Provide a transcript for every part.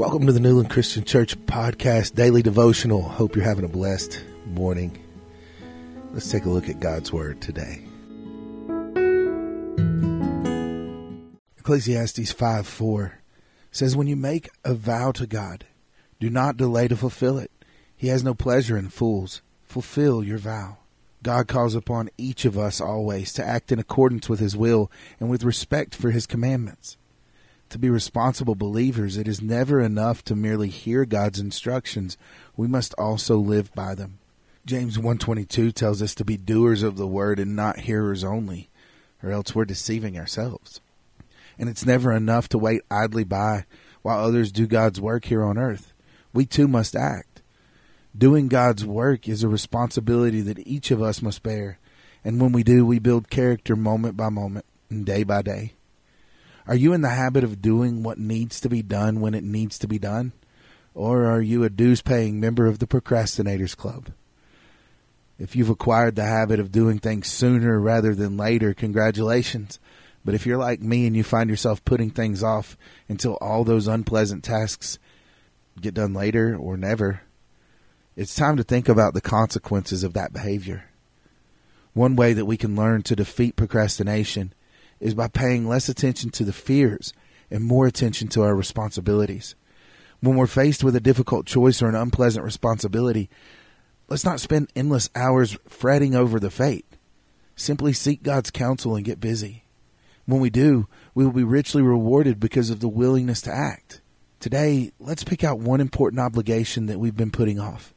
Welcome to the Newland Christian Church Podcast Daily Devotional. Hope you're having a blessed morning. Let's take a look at God's Word today. Ecclesiastes 5 4 says, When you make a vow to God, do not delay to fulfill it. He has no pleasure in fools. Fulfill your vow. God calls upon each of us always to act in accordance with His will and with respect for His commandments. To be responsible believers, it is never enough to merely hear God's instructions. We must also live by them. James 1:22 tells us to be doers of the word and not hearers only, or else we're deceiving ourselves. And it's never enough to wait idly by while others do God's work here on earth. We too must act. Doing God's work is a responsibility that each of us must bear, and when we do, we build character moment by moment and day by day. Are you in the habit of doing what needs to be done when it needs to be done? Or are you a dues paying member of the Procrastinators Club? If you've acquired the habit of doing things sooner rather than later, congratulations. But if you're like me and you find yourself putting things off until all those unpleasant tasks get done later or never, it's time to think about the consequences of that behavior. One way that we can learn to defeat procrastination is by paying less attention to the fears and more attention to our responsibilities. When we're faced with a difficult choice or an unpleasant responsibility, let's not spend endless hours fretting over the fate. Simply seek God's counsel and get busy. When we do, we will be richly rewarded because of the willingness to act. Today, let's pick out one important obligation that we've been putting off.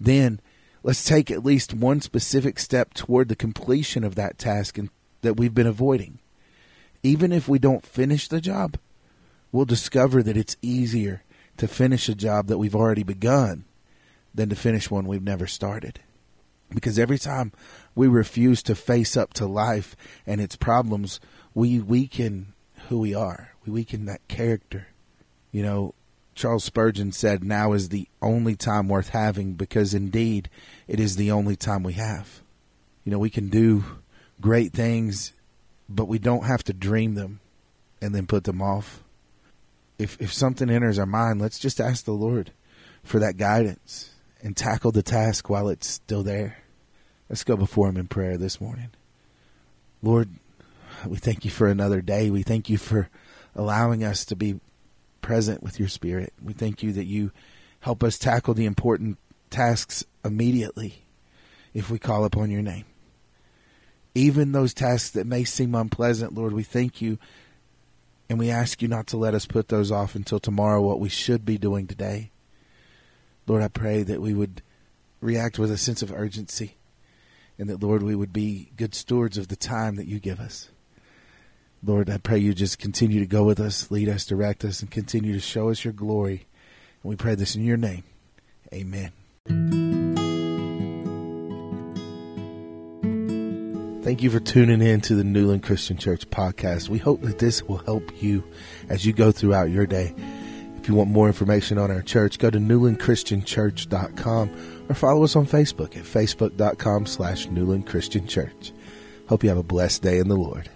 Then, let's take at least one specific step toward the completion of that task that we've been avoiding even if we don't finish the job, we'll discover that it's easier to finish a job that we've already begun than to finish one we've never started. Because every time we refuse to face up to life and its problems, we weaken who we are. We weaken that character. You know, Charles Spurgeon said, Now is the only time worth having because indeed it is the only time we have. You know, we can do great things but we don't have to dream them and then put them off. If if something enters our mind, let's just ask the Lord for that guidance and tackle the task while it's still there. Let's go before him in prayer this morning. Lord, we thank you for another day. We thank you for allowing us to be present with your spirit. We thank you that you help us tackle the important tasks immediately if we call upon your name even those tasks that may seem unpleasant, Lord, we thank you and we ask you not to let us put those off until tomorrow, what we should be doing today. Lord, I pray that we would react with a sense of urgency and that, Lord, we would be good stewards of the time that you give us. Lord, I pray you just continue to go with us, lead us, direct us, and continue to show us your glory. And we pray this in your name. Amen. Thank you for tuning in to the Newland Christian Church podcast. We hope that this will help you as you go throughout your day. If you want more information on our church, go to newlandchristianchurch.com or follow us on Facebook at facebook.com slash Newland Christian Church. Hope you have a blessed day in the Lord.